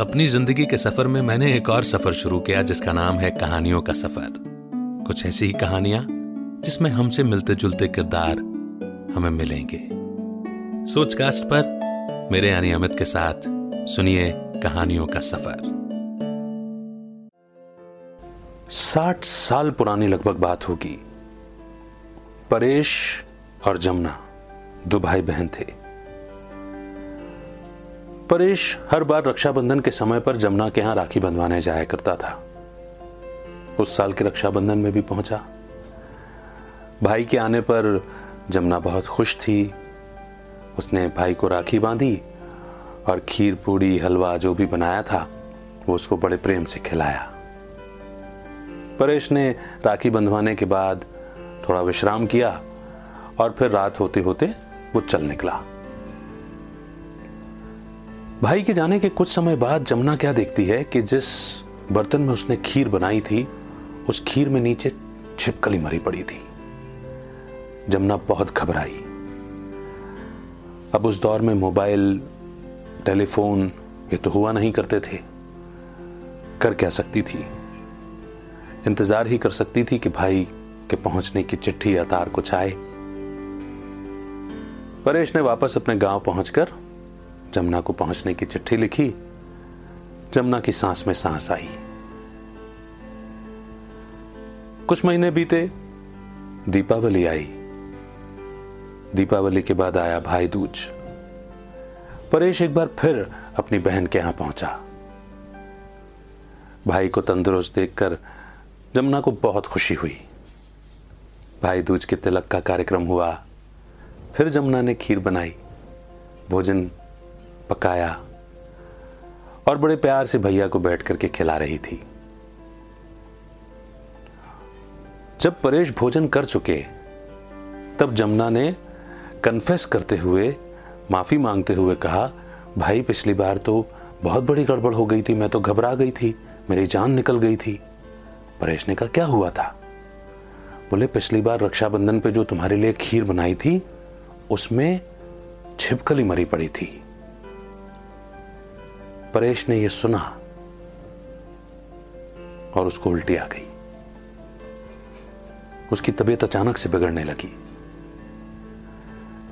अपनी ज़िंदगी के सफ़र में मैंने एक और सफ़र शुरू किया, जिसका नाम है कहानियों का सफ़र। कुछ ऐसी ही कहानियाँ, जिसमें हमसे मिलते जुलते किरदार हमें मिलेंगे। सोचकास्ट पर मेरे यानी अमित के साथ सुनिए कहानियों का सफ़र। साठ साल पुरानी लगभग बात होगी। परेश और जमुना दो भाई बहन थे। परेश हर बार रक्षाबंधन के समय पर जमुना के यहाँ राखी बंधवाने जाया करता था। उस साल के रक्षाबंधन में भी पहुँचा। भाई के आने पर जमुना बहुत खुश थी। उसने भाई को राखी बांधी और खीर, पूड़ी, हलवा जो भी बनाया था, वो उसको बड़े प्रेम से खिलाया। परेश ने राखी बंधवाने के बाद थोड़ा विश्राम किया और फिर रात होते होते वो चल निकला। भाई के जाने के कुछ समय बाद जमुना क्या देखती है कि जिस बर्तन में उसने खीर बनाई थी, उस खीर में नीचे छिपकली मरी पड़ी थी। जमुना बहुत घबराई। अब उस दौर में मोबाइल, टेलीफोन, ये तो हुआ नहीं करते थे। कर क्या सकती थी? इंतज़ार ही कर सकती थी कि भाई के पहुँचने की चिट्ठी या तार कुछ आए। परेश ने वापस अपने गाँव पहुंचकर जमुना को पहुँचने की चिट्ठी लिखी। जमुना की सांस में सांस आई। कुछ महीने बीते, दीपावली आई। दीपावली के बाद आया भाई दूज। परेश एक बार फिर अपनी बहन के यहाँ पहुँचा। भाई को तंदुरुस्त देखकर जमुना को बहुत खुशी हुई। भाई दूज के तिलक का कार्यक्रम हुआ। फिर जमुना ने खीर बनाई। भोजन पकाया और बड़े प्यार से भैया को बैठ करके खिला रही थी। जब परेश भोजन कर चुके, तब जमुना ने कन्फेस करते हुए, माफ़ी मांगते हुए कहा, भाई, पिछली बार तो बहुत बड़ी गड़बड़ हो गई थी, मैं तो घबरा गई थी, मेरी जान निकल गई थी। परेश ने कहा, क्या हुआ था? बोले, पिछली बार रक्षाबंधन पे जो तुम्हारे लिए खीर बनाई थी, उसमें छिपकली मरी पड़ी थी। परेश ने यह सुना और उसको उल्टी आ गई। उसकी तबीयत अचानक से बिगड़ने लगी।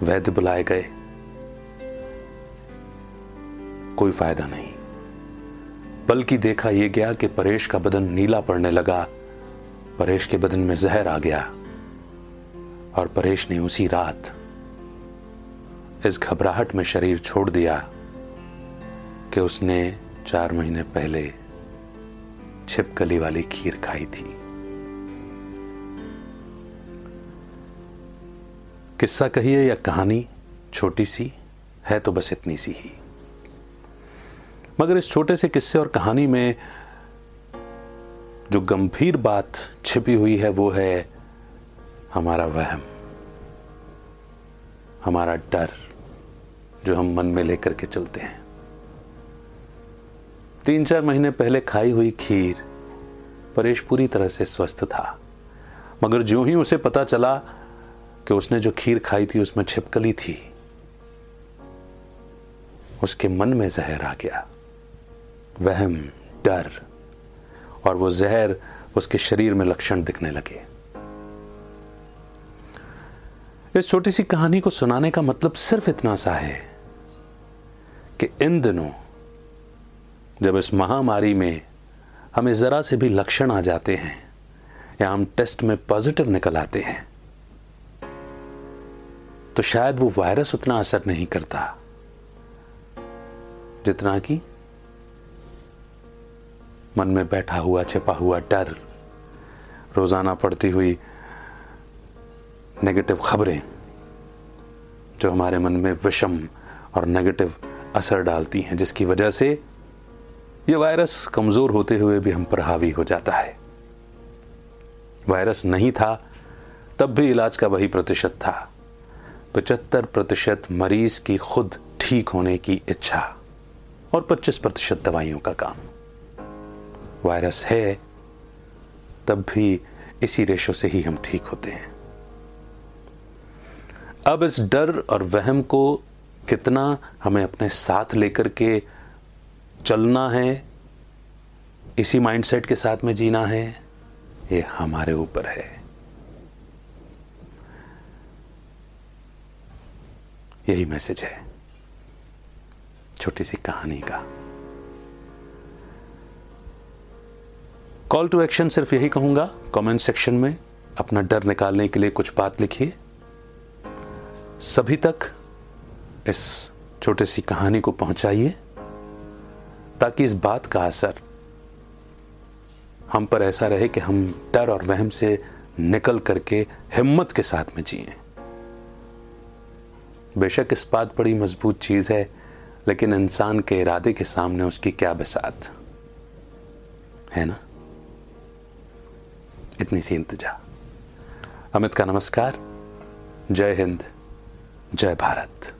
वैद्य बुलाए गए। कोई फ़ायदा नहीं। बल्कि देखा यह गया कि परेश का बदन नीला पड़ने लगा। परेश के बदन में जहर आ गया और परेश ने उसी रात इस घबराहट में शरीर छोड़ दिया। कि उसने चार महीने पहले छिपकली वाली खीर खाई थी। किस्सा कहिए या कहानी छोटी सी, है तो बस इतनी सी ही। मगर इस छोटे से किस्से और कहानी में जो गंभीर बात छिपी हुई है, वो है हमारा वहम, हमारा डर, जो हम मन में लेकर के चलते हैं। तीन चार महीने पहले खाई हुई खीर परेश पूरी तरह से स्वस्थ था। मगर जो ही उसे पता चला कि उसने जो खीर खाई थी, उसमें छिपकली थी, उसके मन में जहर आ गया। वहम, डर और वो जहर उसके शरीर में लक्षण दिखने लगे। इस छोटी सी कहानी को सुनाने का मतलब सिर्फ़ इतना सा है कि इन दिनों जब इस महामारी में हमें ज़रा से भी लक्षण आ जाते हैं या हम टेस्ट में पॉजिटिव निकल आते हैं तो शायद वो वायरस उतना असर नहीं करता जितना कि मन में बैठा हुआ, छिपा हुआ डर, रोज़ाना पड़ती हुई नेगेटिव खबरें जो हमारे मन में विषम और नेगेटिव असर डालती हैं, जिसकी वजह से यह वायरस कमज़ोर होते हुए भी हम पर हावी हो जाता है। वायरस नहीं था, तब भी इलाज का वही प्रतिशत था। पचहत्तर प्रतिशत मरीज़ की खुद ठीक होने की इच्छा और 25 प्रतिशत दवाइयों का काम। वायरस है, तब भी इसी रेशो से ही हम ठीक होते हैं। अब इस डर और वहम को कितना हमें अपने साथ लेकर के चलना है, इसी माइंडसेट के साथ में जीना है, ये हमारे ऊपर है। यही मैसेज है। छोटी सी कहानी का। कॉल टू एक्शन सिर्फ़ यही कहूँगा कमेंट सेक्शन में अपना डर निकालने के लिए कुछ बात लिखिए। सभी तक इस छोटी सी कहानी को पहुंचाइए। ताकि इस बात का असर हम पर ऐसा रहे कि हम डर और वहम से निकल करके हिम्मत के साथ में जिए। बेशक इस बात बड़ी मज़बूत चीज़ है, लेकिन इंसान के इरादे के सामने उसकी क्या बसात? है ना? इतनी सी इंतजा। अमित का नमस्कार। जय हिंद। जय भारत।